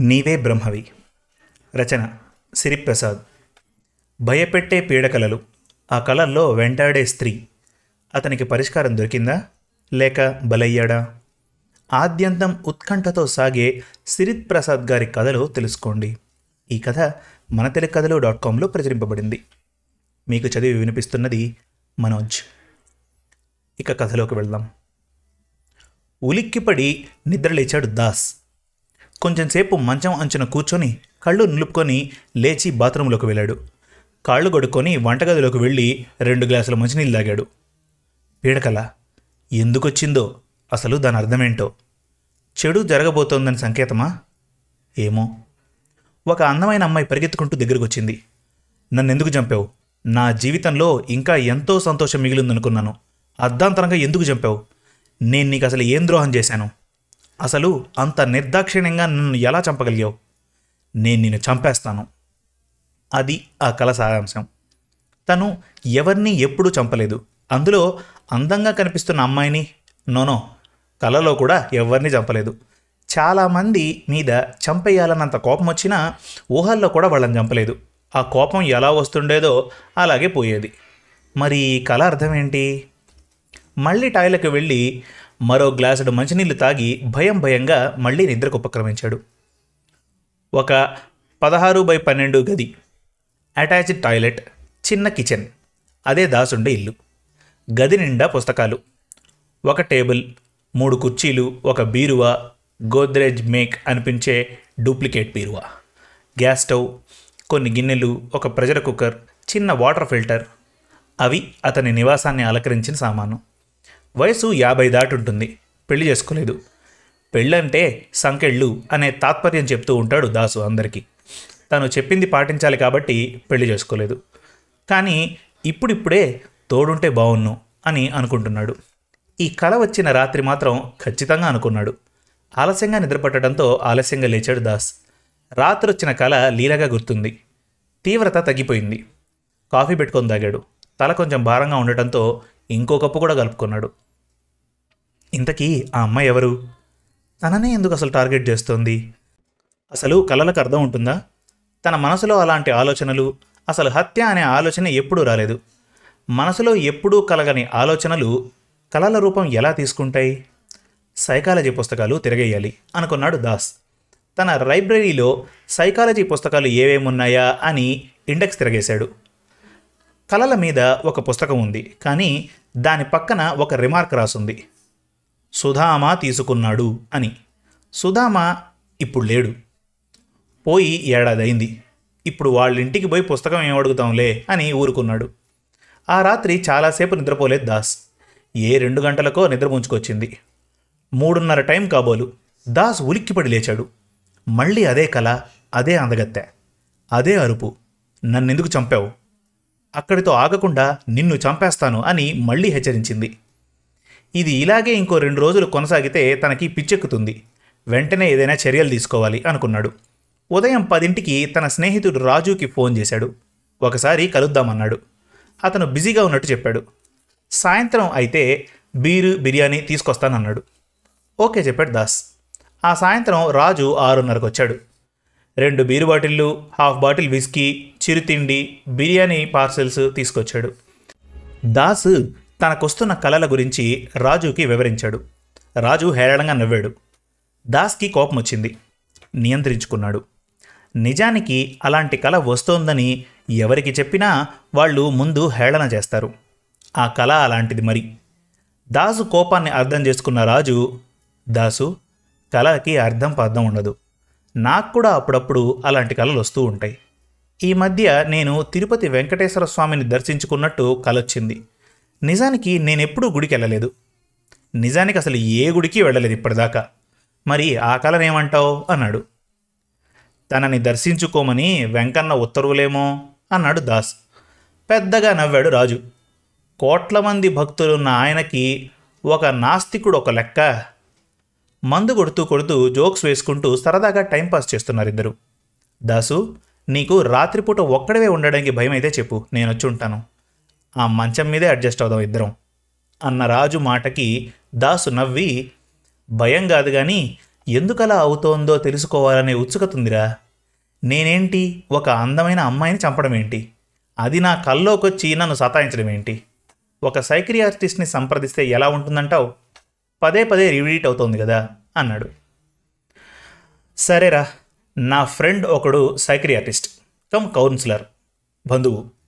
నీవే బ్రహ్మవి. రచన సిరిప్రసాద్. భయపెట్టే పీడకలలు. ఆ కళల్లో వెంటాడే స్త్రీ. అతనికి పరిష్కారం దొరికిందా? లేక బలయ్యాడా? ఆద్యంతం ఉత్కంఠతో సాగే సిరిత్ ప్రసాద్ గారి కథలు తెలుసుకోండి. ఈ కథ మన తెలుగు కథలు డాట్ కామ్లో ప్రచురింపబడింది. మీకు చదివి వినిపిస్తున్నది మనోజ్. ఇక కథలోకి వెళ్దాం. ఉలిక్కిపడి నిద్రలేచాడు దాస్. కొంచెంసేపు మంచం అంచున కూర్చొని కళ్ళు నిలుపుకొని లేచి బాత్రూంలోకి వెళ్ళాడు. కాళ్ళు కొడుకొని వంటగదిలోకి వెళ్ళి రెండు గ్లాసుల మంచినీళ్ళు తాగాడు. పీడకల ఎందుకొచ్చిందో? అసలు దాని అర్థమేంటో? చెడు జరగబోతోందని సంకేతమా? ఏమో? ఒక అందమైన అమ్మాయి పరిగెత్తుకుంటూ దగ్గరకు వచ్చింది నన్ను ఎందుకు చంపావు? నా జీవితంలో ఇంకా ఎంతో సంతోషం మిగిలిందనుకున్నాను. అర్ధాంతరంగా ఎందుకు చంపావు? నేను నీకు అసలు ఏం ద్రోహం చేశాను? అసలు అంత నిర్దాక్షిణ్యంగా నన్ను ఎలా చంపగలిగావు? నేను నిన్ను చంపేస్తాను. అది ఆ కళ సారాంశం. తను ఎవరిని ఎప్పుడూ చంపలేదు. అందులో అందంగా కనిపిస్తున్న అమ్మాయిని నోనో కళలో కూడా ఎవరిని చంపలేదు. చాలామంది మీద చంపేయాలన్నంత కోపం వచ్చినా ఊహల్లో కూడా వాళ్ళని చంపలేదు. ఆ కోపం ఎలా వస్తుండేదో అలాగే పోయేది. మరి కళ అర్థం ఏంటి? మళ్ళీ టాయిలకు వెళ్ళి మరో గ్లాసుడు మంచినీళ్ళు తాగి భయం భయంగా మళ్ళీ నిద్రకు ఉపక్రమించాడు ఒక పదహారు బై పన్నెండు గది అటాచ్డ్ టాయిలెట్ చిన్న కిచెన్ అదే దాసుండే ఇల్లు. గది నిండా పుస్తకాలు ఒక టేబుల్ మూడు కుర్చీలు ఒక బీరువా గోద్రేజ్ మేక్ అనిపించే డూప్లికేట్ బీరువా. గ్యాస్ స్టవ్ కొన్ని గిన్నెలు ఒక ప్రెషర్ కుక్కర్ చిన్న వాటర్ ఫిల్టర్ అవి అతని నివాసాన్ని అలంకరించిన సామాను. వయసు యాభై దాటుంటుంది. పెళ్ళి చేసుకోలేదు. పెళ్ళంటే సంకెళ్ళు అనే తాత్పర్యం చెప్తూ ఉంటాడు దాసు అందరికీ. తను చెప్పింది పాటించాలి కాబట్టి పెళ్ళి చేసుకోలేదు. కానీ ఇప్పుడిప్పుడే తోడుంటే బావున్ను అని అనుకుంటున్నాడు. ఈ కళ వచ్చిన రాత్రి మాత్రం ఖచ్చితంగా అనుకున్నాడు. ఆలస్యంగా నిద్రపట్టడంతో ఆలస్యంగా లేచాడు దాస్. రాత్రి వచ్చిన కళ లీలగా గుర్తుంది. తీవ్రత తగ్గిపోయింది. కాఫీ పెట్టుకొని తాగాడు. తల కొంచెం భారంగా ఉండటంతో ఇంకో కప్పు కూడా కలుపుకున్నాడు. ఇంతకీ ఆ అమ్మాయి ఎవరు? తననే ఎందుకు అసలు టార్గెట్ చేస్తోంది? అసలు కళలకు అర్థం ఉంటుందా? తన మనసులో అలాంటి ఆలోచనలు అసలు హత్య అనే ఆలోచన ఎప్పుడూ రాలేదు. మనసులో ఎప్పుడూ కలగని ఆలోచనలు కళల రూపం ఎలా తీసుకుంటాయి? సైకాలజీ పుస్తకాలు తిరగేయాలి అనుకున్నాడు దాస్. తన లైబ్రరీలో సైకాలజీ పుస్తకాలు ఏవేమున్నాయా అని ఇండెక్స్ తిరగేశాడు. కళల మీద ఒక పుస్తకం ఉంది కానీ దాని పక్కన ఒక రిమార్క్ రాసుంది. సుధామ తీసుకున్నాడు అని. సుధామ ఇప్పుడు లేడు. పోయి ఏడాది అయింది ఇప్పుడు వాళ్ళ ఇంటికి పోయి పుస్తకం ఏం అడుగుతాంలే అని ఊరుకున్నాడు. ఆ రాత్రి చాలాసేపు నిద్రపోలేదు దాస్. ఏ రెండు గంటలకో నిద్ర ముంచుకొచ్చింది. మూడున్నర టైం కాబోలు. దాస్ ఉలిక్కిపడి లేచాడు. మళ్ళీ అదే కళ అదే అందగత్తె అదే అరుపు. నన్నెందుకు చంపావు? అక్కడితో ఆగకుండా నిన్ను చంపేస్తాను అని మళ్ళీ హెచ్చరించింది. ఇది ఇలాగే ఇంకో రెండు రోజులు కొనసాగితే తనకి పిచ్చెక్కుతుంది. వెంటనే ఏదైనా చర్యలు తీసుకోవాలి అనుకున్నాడు. ఉదయం పదింటికి తన స్నేహితుడు రాజుకి ఫోన్ చేశాడు. ఒకసారి కలుద్దామన్నాడు. అతను బిజీగా ఉన్నట్టు చెప్పాడు. సాయంత్రం అయితే బీరు బిర్యానీ తీసుకొస్తానన్నాడు. ఓకే చెప్పాడు దాస్. ఆ సాయంత్రం రాజు ఆరున్నరకు వచ్చాడు రెండు బీరు బాటిళ్ళు హాఫ్ బాటిల్ విస్కీ చిరుతిండి బిర్యానీ పార్సెల్స్ తీసుకొచ్చాడు. దాసు తనకొస్తున్న కళల గురించి రాజుకి వివరించాడు. రాజు హేళనంగా నవ్వాడు. దాస్కి కోపం వచ్చింది నియంత్రించుకున్నాడు. నిజానికి అలాంటి కళ వస్తోందని ఎవరికి చెప్పినా వాళ్ళు ముందు హేళన చేస్తారు. ఆ కళ అలాంటిది మరి. దాసు కోపాన్ని అర్థం చేసుకున్న రాజు దాసు కళకి అర్థం పర్థం ఉండదు. నాకు కూడా అప్పుడప్పుడు అలాంటి కళలు వస్తూ ఉంటాయి. ఈ మధ్య నేను తిరుపతి వెంకటేశ్వర స్వామిని దర్శించుకున్నట్టు కలొచ్చింది. నిజానికి నేనెప్పుడూ గుడికి వెళ్ళలేదు నిజానికి అసలు ఏ గుడికి వెళ్ళలేదు ఇప్పటిదాకా. మరి ఆ కళనేమంటావు అన్నాడు. తనని దర్శించుకోమని వెంకన్న ఉత్తర్వులేమో? అన్నాడు దాస్. పెద్దగా నవ్వాడు రాజు. కోట్ల మంది భక్తులున్న ఆయనకి ఒక నాస్తికుడు ఒక లెక్క. మందు కొడుతూ కొడుతూ జోక్స్ వేసుకుంటూ సరదాగా టైంపాస్ చేస్తున్నారు ఇద్దరు. దాసు నీకు రాత్రిపూట ఒక్కడవే ఉండడానికి భయం అయితే చెప్పు నేను వచ్చి ఉంటాను ఆ మంచం మీదే అడ్జస్ట్ అవుదాం ఇద్దరం అన్న రాజు మాటకి దాసు నవ్వి భయం కాదు కానీ ఎందుకలా అవుతోందో తెలుసుకోవాలనే ఉత్సుకతుందిరా. నేనేంటి? ఒక అందమైన అమ్మాయిని చంపడం ఏంటి? అది నా కల్లోకొచ్చి నన్ను సతాయించడం ఏంటి? ఒక సైక్రియాటిస్ట్ని సంప్రదిస్తే ఎలా ఉంటుందంటావు? పదే పదే రివీట్ అవుతోంది కదా అన్నాడు. సరేరా నా ఫ్రెండ్ ఒకడు సైక్రియాటిస్ట్ కమ్ కౌన్సిలర్ బంధువు.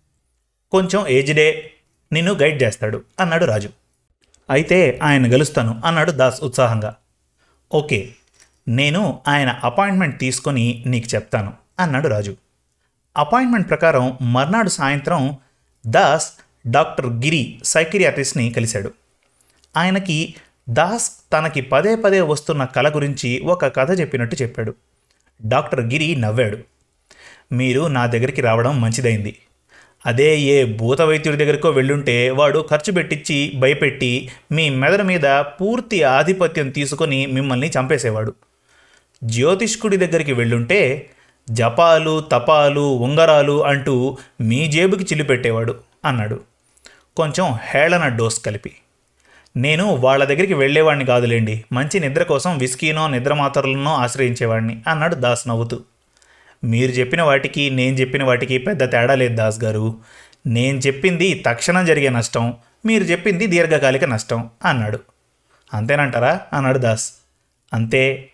కొంచెం ఏజ్డే నిన్ను గైడ్ చేస్తాడు అన్నాడు రాజు. అయితే ఆయన గెలుస్తాను అన్నాడు దాస్ ఉత్సాహంగా. ఓకే నేను ఆయన అపాయింట్మెంట్ తీసుకొని నీకు చెప్తాను అన్నాడు రాజు. అపాయింట్మెంట్ ప్రకారం మర్నాడు సాయంత్రం దాస్ డాక్టర్ గిరి సైకిరియాటిస్ట్ని కలిశాడు. ఆయనకి దాస్ తనకి పదే పదే వస్తున్న కళ గురించి ఒక కథ చెప్పినట్టు చెప్పాడు. డాక్టర్ గిరి నవ్వాడు. మీరు నా దగ్గరికి రావడం మంచిదైంది. అదే ఏ భూత వైద్యుడి దగ్గరకో వెళ్ళుంటే వాడు ఖర్చు పెట్టించి భయపెట్టి మీ మెదడు మీద పూర్తి ఆధిపత్యం తీసుకొని మిమ్మల్ని చంపేసేవాడు. జ్యోతిష్కుడి దగ్గరికి వెళ్ళుంటే జపాలు తపాలు ఉంగరాలు అంటూ మీ జేబుకి చిల్లిపెట్టేవాడు అన్నాడు. కొంచెం హేళన డోస్ కలిపి. నేను వాళ్ళ దగ్గరికి వెళ్ళేవాడిని కాదులేండి మంచి నిద్ర కోసం విస్కీనో నిద్రమాత్రలను ఆశ్రయించేవాడిని అన్నాడు దాస్ నవ్వుతూ. మీరు చెప్పిన వాటికి నేను చెప్పిన వాటికి పెద్ద తేడా లేదు దాస్ గారు. నేను చెప్పింది తక్షణం జరిగే నష్టం మీరు చెప్పింది దీర్ఘకాలిక నష్టం అన్నాడు. అంతేనంటారా? అన్నాడు దాస్. అంతే.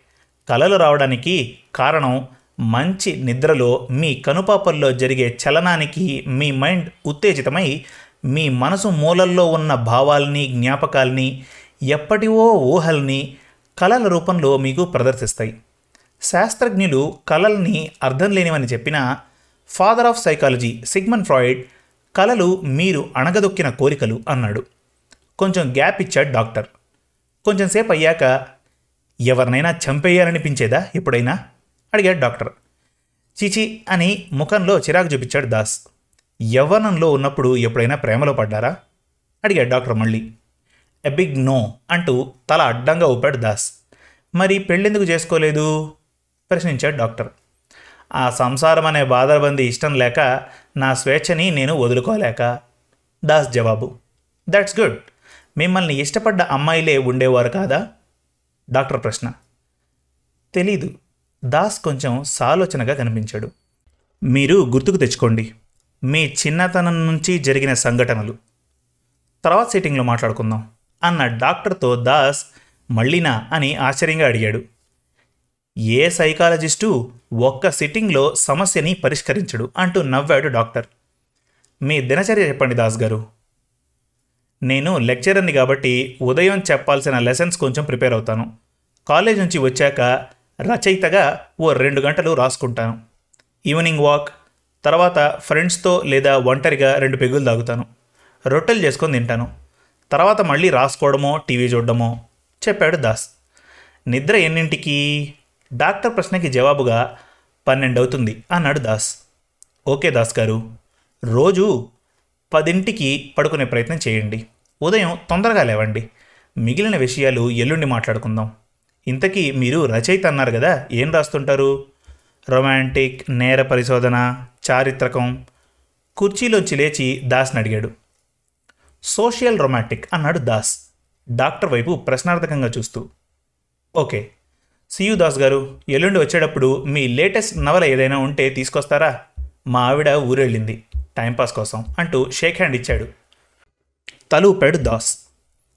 కలలు రావడానికి కారణం మంచి నిద్రలో మీ కనుపాపల్లో జరిగే చలనానికి మీ మైండ్ ఉత్తేజితమై మీ మనసు మూలల్లో ఉన్న భావాల్ని జ్ఞాపకాల్ని ఎప్పటివో ఊహల్ని కళల రూపంలో మీకు ప్రదర్శిస్తాయి. శాస్త్రజ్ఞులు కళల్ని అర్థం లేనివని చెప్పిన father of psychology Sigmund Freud కళలు మీరు అణగదొక్కిన కోరికలు అన్నాడు. కొంచెం గ్యాప్ ఇచ్చాడు డాక్టర్. కొంచెం సేపు అయ్యాక ఎవరినైనా చంపేయాలనిపించేదా ఎప్పుడైనా? అడిగాడు డాక్టర్. చీచి అని ముఖంలో చిరాకు చూపించాడు దాస్. యవ్వనంలో ఉన్నప్పుడు ఎప్పుడైనా ప్రేమలో పడ్డారా? అడిగాడు డాక్టర్ మళ్ళీ. ఎ బిగ్ నో అంటూ తల అడ్డంగా ఊపాడు దాస్. మరి పెళ్ళెందుకు చేసుకోలేదు? ప్రశ్నించాడు డాక్టర్. ఆ సంసారం అనే బాధలబంది ఇష్టం లేక నా స్వేచ్ఛని నేను వదులుకోలేక. దాస్ జవాబు దట్స్ గుడ్. మిమ్మల్ని ఇష్టపడ్డ అమ్మాయిలే ఉండేవారు కాదా? డాక్టర్ ప్రశ్న తెలీదు. దాస్ కొంచెం సాలోచనగా కనిపించాడు. మీరు గుర్తుకు తెచ్చుకోండి. మీ చిన్నతనం నుంచి జరిగిన సంఘటనలు. తర్వాత సిట్టింగ్లో మాట్లాడుకుందాం అన్న డాక్టర్తో దాస్ మళ్ళీనా అని ఆశ్చర్యంగా అడిగాడు. ఏ సైకాలజిస్టు ఒక్క సిట్టింగ్లో సమస్యని పరిష్కరించడు అంటూ నవ్వాడు డాక్టర్. మీ దినచర్య చెప్పండి దాస్ గారు. నేను లెక్చరర్ని కాబట్టి ఉదయం చెప్పాల్సిన లెసన్స్ కొంచెం ప్రిపేర్ అవుతాను. కాలేజ్ నుంచి వచ్చాక రచయితగా ఓ రెండు గంటలు రాసుకుంటాను. ఈవినింగ్ వాక్ తర్వాత ఫ్రెండ్స్తో లేదా ఒంటరిగా రెండు పెగులు తాగుతాను. రొట్టెలు చేసుకొని తింటాను. తర్వాత మళ్ళీ రాసుకోవడమో టీవీ చూడడమో చెప్పాడు దాస్. నిద్ర ఎన్నింటికి? డాక్టర్ ప్రశ్నకి జవాబుగా పన్నెండు అవుతుంది అన్నాడు దాస్. ఓకే దాస్ గారు రోజు పదింటికి పడుకునే ప్రయత్నం చేయండి. ఉదయం తొందరగా లేవండి. మిగిలిన విషయాలు ఎల్లుండి మాట్లాడుకుందాం. ఇంతకీ మీరు రచయిత అన్నారు కదా ఏం రాస్తుంటారు? రొమాంటిక్ నేర పరిశోధన చారిత్రకం. కుర్చీలోంచి లేచి దాస్ని అడిగాడు. సోషల్ రొమాంటిక్ అన్నాడు దాస్ డాక్టర్ వైపు ప్రశ్నార్థకంగా చూస్తూ. ఓకే సియు దాస్ గారు ఎల్లుండి వచ్చేటప్పుడు మీ లేటెస్ట్ నవల ఏదైనా ఉంటే తీసుకొస్తారా? మా ఆవిడ ఊరెళ్ళింది. టైంపాస్ కోసం అంటూ షేక్ హ్యాండ్ ఇచ్చాడు. తలూపాడు దాస్.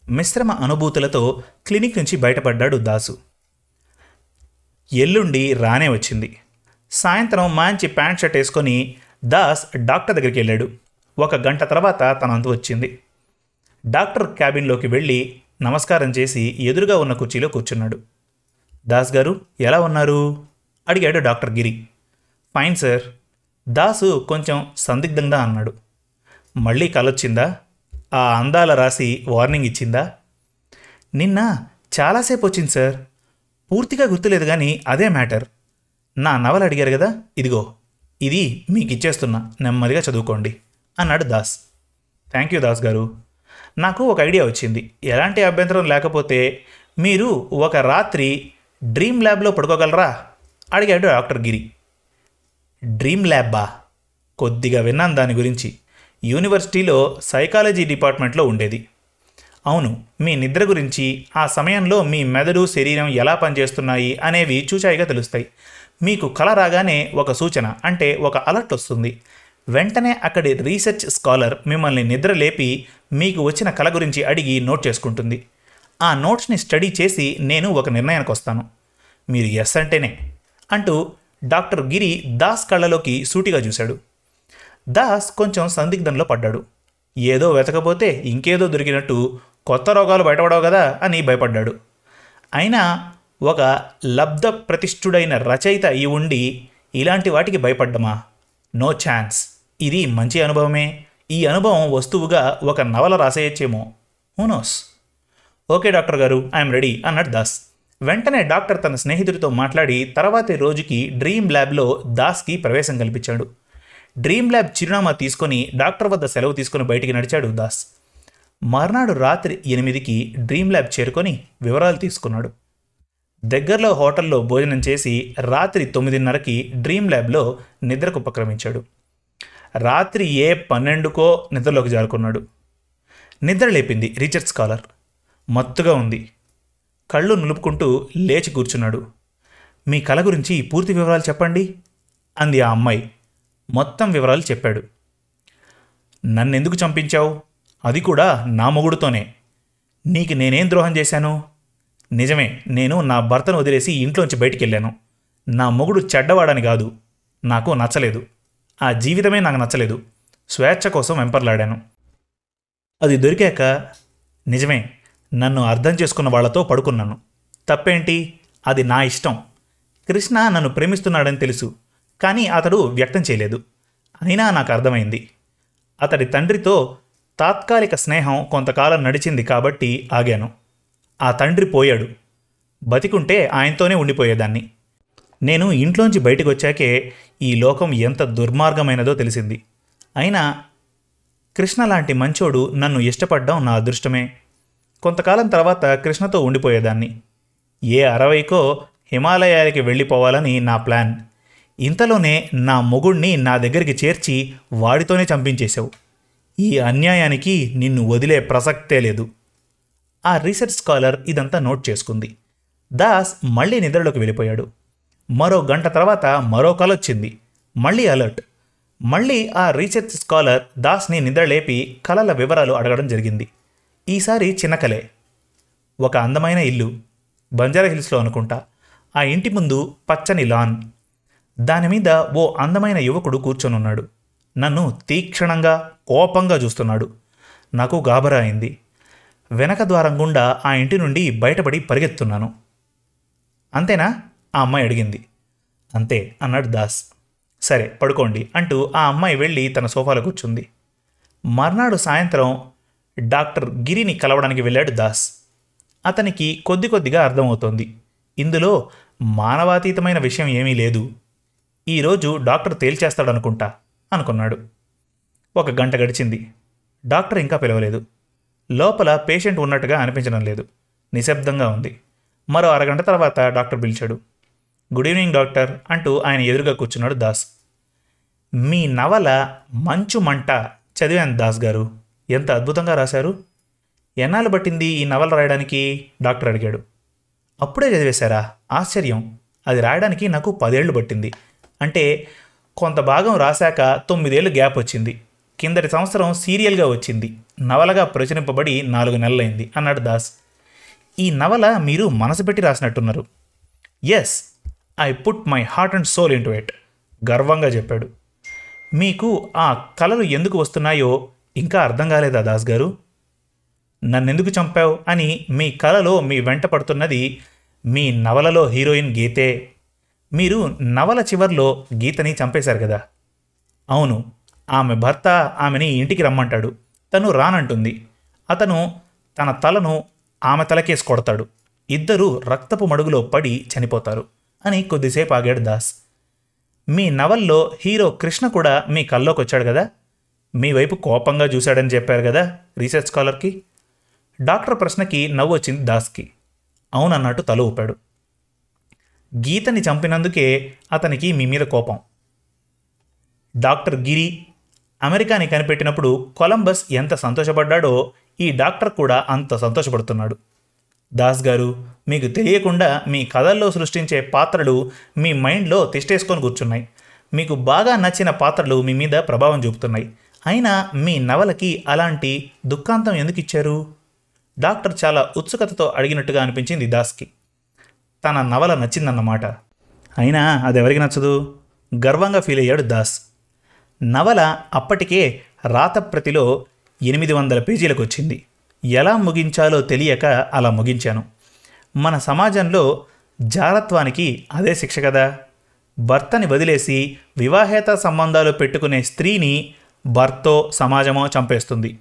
మిశ్రమ అనుభూతులతో క్లినిక్ నుంచి బయటపడ్డాడు దాసు. ఎల్లుండి రానే వచ్చింది. సాయంత్రం మంచి ప్యాంట్ షర్ట్ వేసుకొని దాస్ డాక్టర్ దగ్గరికి వెళ్ళాడు. ఒక గంట తర్వాత తన వచ్చింది. డాక్టర్ క్యాబిన్లోకి వెళ్ళి నమస్కారం చేసి ఎదురుగా ఉన్న కుర్చీలో కూర్చున్నాడు. దాస్ గారు ఎలా ఉన్నారు? అడిగాడు doctor Giri. Fine sir. Dasu కొంచెం సందిగ్ధంగా అన్నాడు. మళ్ళీ కలొచ్చిందా? ఆ అందాల రాసి వార్నింగ్ ఇచ్చిందా? నిన్న చాలాసేపు వచ్చింది సార్. పూర్తిగా గుర్తులేదు కానీ అదే మ్యాటర్. నా నవల అడిగారు కదా ఇదిగో. ఇది మీకు ఇచ్చేస్తున్నా నెమ్మదిగా చదువుకోండి. అన్నాడు దాస్. థ్యాంక్ యూ దాస్ గారు. నాకు ఒక ఐడియా వచ్చింది. ఎలాంటి అభ్యంతరం లేకపోతే మీరు ఒక రాత్రి డ్రీమ్ ల్యాబ్లో పడుకోగలరా? అడిగాడు డాక్టర్ గిరి. డ్రీమ్ ల్యాబ్బా? కొద్దిగా విన్నాను దాని గురించి. యూనివర్సిటీలో సైకాలజీ డిపార్ట్మెంట్లో ఉండేది. అవును మీ నిద్ర గురించి ఆ సమయంలో మీ మెదడు శరీరం ఎలా పనిచేస్తున్నాయి అనేవి చూచాయిగా తెలుస్తాయి. మీకు కల రాగానే ఒక సూచన అంటే ఒక అలర్ట్ వస్తుంది. వెంటనే అక్కడి రీసెర్చ్ స్కాలర్ మిమ్మల్ని నిద్ర లేపి మీకు వచ్చిన కల గురించి అడిగి నోట్ చేసుకుంటుంది. ఆ నోట్స్ని స్టడీ చేసి నేను ఒక నిర్ణయానికి వస్తాను. మీరు ఎస్ అంటేనే అంటూ డాక్టర్ గిరి దాస్ కళ్ళలోకి సూటిగా చూశాడు. దాస్ కొంచెం సందిగ్ధంలో పడ్డాడు. ఏదో వెతకపోతే ఇంకేదో దొరికినట్టు కొత్త రోగాలు బయటపడవు కదా అని భయపడ్డాడు. అయినా ఒక లబ్ధ ప్రతిష్ఠుడైన రచయిత అయి ఉండి ఇలాంటి వాటికి భయపడ్డమా? No chance. ఇది మంచి అనుభవమే. ఈ అనుభవం వస్తువుగా ఒక నవల రాసేయచ్చేమో. హూనోస్ ఓకే డాక్టర్ గారు ఐఎమ్ రెడీ అన్నాడు దాస్. వెంటనే డాక్టర్ తన స్నేహితుడితో మాట్లాడి తర్వాతి రోజుకి డ్రీమ్ ల్యాబ్లో దాస్కి ప్రవేశం కల్పించాడు. డ్రీమ్ ల్యాబ్ చిరునామా తీసుకొని డాక్టర్ వద్ద సెలవు తీసుకుని బయటికి నడిచాడు దాస్. మర్నాడు రాత్రి ఎనిమిదికి డ్రీమ్ ల్యాబ్ చేరుకొని వివరాలు తీసుకున్నాడు. దగ్గరలో హోటల్లో భోజనం చేసి రాత్రి తొమ్మిదిన్నరకి డ్రీమ్ ల్యాబ్లో నిద్రకు ఉపక్రమించాడు. రాత్రి ఏ పన్నెండుకో నిద్రలోకి జారుకున్నాడు. నిద్ర లేపింది రీచర్డ్ స్కాలర్. మత్తుగా ఉంది. కళ్ళు నులుపుకుంటూ లేచి కూర్చున్నాడు. మీ కళ గురించి పూర్తి వివరాలు చెప్పండి అంది ఆ అమ్మాయి. మొత్తం వివరాలు చెప్పాడు. నన్నెందుకు చంపించావు? అది కూడా నా మొగుడుతోనే. నీకు నేనేం ద్రోహం చేశాను? నిజమే నేను నా భర్తను వదిలేసి ఇంట్లోంచి బయటికి వెళ్ళాను నా మొగుడు చెడ్డవాడని కాదు. నాకు నచ్చలేదు. ఆ జీవితమే నాకు నచ్చలేదు. స్వేచ్ఛ కోసం వెంపర్లాడాను. అది దొరికాక నిజమే నన్ను అర్థం చేసుకున్న వాళ్ళతో పడుకున్నాను. తప్పేంటి? అది నా ఇష్టం. కృష్ణ నన్ను ప్రేమిస్తున్నాడని తెలుసు కానీ అతడు వ్యక్తం చేయలేదు. అయినా నాకు అర్థమైంది. అతడి తండ్రితో తాత్కాలిక స్నేహం కొంతకాలం నడిచింది కాబట్టి ఆగాను. ఆ తండ్రి పోయాడు. బతికుంటే ఆయనతోనే ఉండిపోయేదాన్ని. నేను ఇంట్లోంచి బయటకు వచ్చాకే ఈ లోకం ఎంత దుర్మార్గమైనదో తెలిసింది. అయినా కృష్ణ లాంటి మంచోడు నన్ను ఇష్టపడ్డం నా అదృష్టమే. కొంతకాలం తర్వాత కృష్ణతో ఉండిపోయేదాన్ని. ఏ అరవైకో హిమాలయాలకి వెళ్ళిపోవాలని నా ప్లాన్. ఇంతలోనే నా మొగుణ్ణి నా దగ్గరికి చేర్చి వాడితోనే చంపించేశావు. ఈ అన్యాయానికి నిన్ను వదిలే ప్రసక్తే లేదు. ఆ రీసెర్చ్ స్కాలర్ ఇదంతా నోట్ చేసుకుంది. దాస్ మళ్ళీ నిద్రలోకి వెళ్ళిపోయాడు. మరో గంట తర్వాత మరో కలొచ్చింది మళ్ళీ అలర్ట్. మళ్ళీ ఆ రీసెర్చ్ స్కాలర్ దాస్ని నిద్రలేపి కలల వివరాలు అడగడం జరిగింది. ఈసారి చిన్న కలే. ఒక అందమైన ఇల్లు బంజారా హిల్స్లో అనుకుంటా. ఆ ఇంటి ముందు పచ్చని లాన్. దాని మీద ఓ అందమైన యువకుడు కూర్చొనున్నాడు. నన్ను తీక్షణంగా కోపంగా చూస్తున్నాడు. నాకు గాబరా అయింది. వెనక ద్వారం గుండా ఆ ఇంటి నుండి బయటపడి పరిగెత్తున్నాను. అంతేనా? ఆ అమ్మాయి అడిగింది. అంతే అన్నాడు దాస్. సరే పడుకోండి అంటూ ఆ అమ్మాయి వెళ్ళి తన సోఫాలో కూర్చుంది. మర్నాడు సాయంత్రం డాక్టర్ గిరిని కలవడానికి వెళ్ళాడు దాస్. అతనికి కొద్ది కొద్దిగా అర్థమవుతోంది. ఇందులో మానవాతీతమైన విషయం ఏమీ లేదు. ఈరోజు డాక్టర్ తేల్చేస్తాడనుకుంటా అనుకున్నాడు. ఒక గంట గడిచింది. డాక్టర్ ఇంకా పిలవలేదు. లోపల పేషెంట్ ఉన్నట్టుగా అనిపించడం లేదు. నిశ్శబ్దంగా ఉంది. మరో అరగంట తర్వాత డాక్టర్ పిలిచాడు. గుడ్ ఈవినింగ్ డాక్టర్ అంటూ ఆయన ఎదురుగా కూర్చున్నాడు దాస్. మీ నవల మంచు మంట చదివాను దాస్ గారు. ఎంత అద్భుతంగా రాశారు? ఎన్నాళ్ళు పట్టింది ఈ నవల రాయడానికి? డాక్టర్ అడిగాడు. అప్పుడే చదివేశారా? ఆశ్చర్యం. అది రాయడానికి నాకు పదేళ్ళు పట్టింది. అంటే కొంత భాగం రాశాక తొమ్మిదేళ్ళు గ్యాప్ వచ్చింది. కిందటి సంవత్సరం సీరియల్గా వచ్చింది. నవలగా ప్రచురింపబడి నాలుగు నెలలైంది అన్నాడు దాస్. ఈ నవల మీరు మనసు పెట్టి రాసినట్టున్నారు. Yes I put my heart and soul into it గర్వంగా చెప్పాడు. మీకు ఆ కళలు ఎందుకు వస్తున్నాయో ఇంకా అర్థం కాలేదా దాస్ గారు? నన్నెందుకు చంపావు? అని మీ కలలో మీ వెంట పడుతున్నది మీ నవలలో హీరోయిన్ గీతే. మీరు నవల చివర్లో గీతని చంపేశారు కదా? అవును. ఆమె భర్త ఆమెని ఇంటికి రమ్మంటాడు. తను రానంటుంది. అతను తన తలను ఆమె తలకేసి కొడతాడు. ఇద్దరూ రక్తపు మడుగులో పడి చనిపోతారు అని కొద్దిసేపు ఆగాడు దాస్. మీ నవల్లో హీరో కృష్ణ కూడా మీ కల్లోకి వచ్చాడు కదా? మీ వైపు కోపంగా చూశాడని చెప్పారు కదా రీసెర్చ్ స్కాలర్కి? డాక్టర్ ప్రశ్నకి నవ్వు వచ్చింది దాస్కి. అవునన్నట్టు తల ఊపాడు. గీతని చంపినందుకే అతనికి మీ మీద కోపం. డాక్టర్ గిరి అమెరికాని కనిపెట్టినప్పుడు కొలంబస్ ఎంత సంతోషపడ్డాడో ఈ డాక్టర్ కూడా అంత సంతోషపడుతున్నాడు. దాస్ గారు మీకు తెలియకుండా మీ కథల్లో సృష్టించే పాత్రలు మీ మైండ్లో తిష్టేసుకొని కూర్చున్నాయి. మీకు బాగా నచ్చిన పాత్రలు మీ మీద ప్రభావం చూపుతున్నాయి. అయినా మీ నవలకి అలాంటి దుఃఖాంతం ఎందుకు ఇచ్చారు? డాక్టర్ చాలా ఉత్సుకతతో అడిగినట్టుగా అనిపించింది దాస్కి. తన నవల నచ్చిందన్నమాట. అయినా అది ఎవరికి నచ్చదు? గర్వంగా ఫీల్ అయ్యాడు దాస్. నవల అప్పటికే రాతప్రతిలో ఎనిమిది వందల పేజీలకు వచ్చింది. ఎలా ముగించాలో తెలియక అలా ముగించాను. మన సమాజంలో జారత్వానికి అదే శిక్ష కదా. భర్తని వదిలేసి వివాహేత సంబంధాలు పెట్టుకునే స్త్రీని భర్తో సమాజమో చంపేస్తుంది.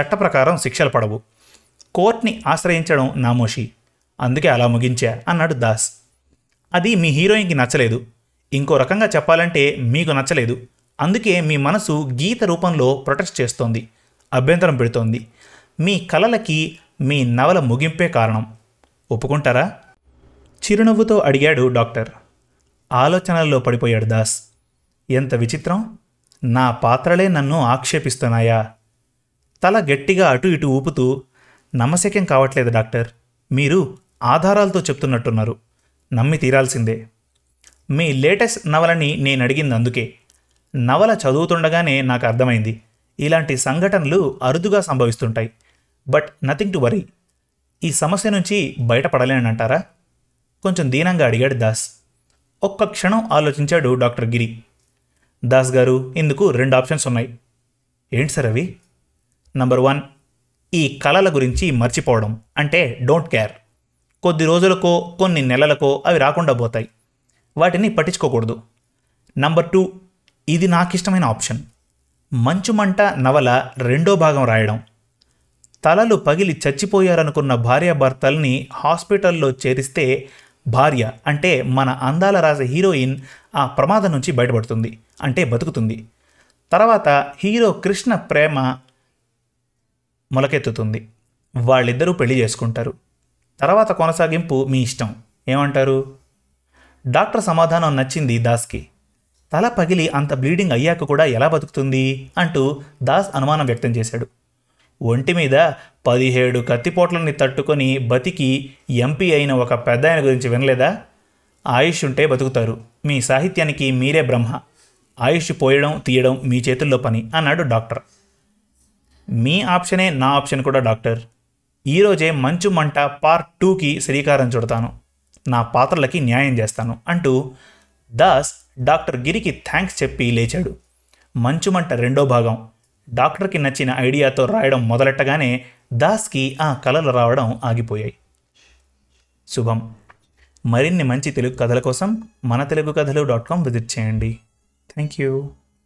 చట్ట ప్రకారం శిక్షలు పడవు. కోర్ట్ని ఆశ్రయించడం నామోషి. అందుకే అలా ముగించా అన్నాడు దాస్. అది మీ హీరోయిన్కి నచ్చలేదు. ఇంకో రకంగా చెప్పాలంటే మీకు నచ్చలేదు. అందుకే మీ మనసు గీత రూపంలో ప్రొటెస్ట్ చేస్తోంది. అభ్యంతరం పెడుతోంది. మీ కలలకి మీ నవల ముగింపే కారణం. ఒప్పుకుంటారా? చిరునవ్వుతో అడిగాడు డాక్టర్. ఆలోచనల్లో పడిపోయాడు దాస్. ఎంత విచిత్రం! నా పాత్రలే నన్ను ఆక్షేపిస్తున్నాయా? తల గట్టిగా అటు ఇటు ఊపుతూ నమ్మశక్యం కావట్లేదు డాక్టర్. మీరు ఆధారాలతో చెప్తున్నట్టున్నారు. నమ్మి తీరాల్సిందే. మీ లేటెస్ట్ నవలని నేను అడిగింది అందుకే. నవల చదువుతుండగానే నాకు అర్థమైంది. ఇలాంటి సంఘటనలు అరుదుగా సంభవిస్తుంటాయి. But nothing to worry. ఈ సమస్య నుంచి బయటపడలేనంటారా? కొంచెం దీనంగా అడిగాడు దాస్. ఒక్క క్షణం ఆలోచించాడు డాక్టర్ గిరి. దాస్ గారు ఇందుకు రెండు ఆప్షన్స్ ఉన్నాయి. ఏంటి సార్ అవి? నంబర్ వన్ ఈ కళల గురించి మర్చిపోవడం అంటే డోంట్ కేర్. కొద్ది రోజులకో కొన్ని నెలలకో అవి రాకుండా పోతాయి. వాటిని పట్టించుకోకూడదు. నంబర్ టూ ఇది నాకు ఇష్టమైన ఆప్షన్ మంచుమంట నవల రెండో భాగం రాయడం. తలలు పగిలి చచ్చిపోయారనుకున్న భార్యాభర్తల్ని హాస్పిటల్లో చేరిస్తే భార్య అంటే మన అందాల రాసే హీరోయిన్ ఆ ప్రమాదం నుంచి బయటపడుతుంది. అంటే బతుకుతుంది. తర్వాత హీరో కృష్ణ ప్రేమ మొలకెత్తుతుంది. వాళ్ళిద్దరూ పెళ్ళి చేసుకుంటారు. తర్వాత కొనసాగింపు మీ ఇష్టం. ఏమంటారు? డాక్టర్ సమాధానం నచ్చింది దాస్కి. తల పగిలి అంత బ్లీడింగ్ అయ్యాక కూడా ఎలా బతుకుతుంది? అంటూ దాస్ అనుమానం వ్యక్తం చేశాడు. ఒంటి మీద పదిహేడు కత్తిపోట్లని తట్టుకొని బతికి ఎంపీ అయిన ఒక పెద్ద ఆయన గురించి వినలేదా? ఆయుష్ ఉంటే బతుకుతారు. మీ సాహిత్యానికి మీరే బ్రహ్మ. ఆయుష్ పోయడం తీయడం మీ చేతుల్లో పని అన్నాడు డాక్టర్. మీ ఆప్షనే నా ఆప్షన్ కూడా డాక్టర్. ఈరోజే మంచు మంట పార్ట్ టూకి శ్రీకారం చుడతాను. నా పాత్రలకి న్యాయం చేస్తాను అంటూ దాస్ డాక్టర్ గిరికి థ్యాంక్స్ చెప్పి లేచాడు. మంచుమంట రెండో భాగం. డాక్టర్కి నచ్చిన ఐడియాతో రాయడం మొదలెట్టగానే దాస్కి ఆ కలలు రావడం ఆగిపోయాయి. శుభం. మరిన్ని మంచి తెలుగు కథల కోసం మన తెలుగు కథలు డాట్ కామ్ విజిట్ చేయండి. Thank you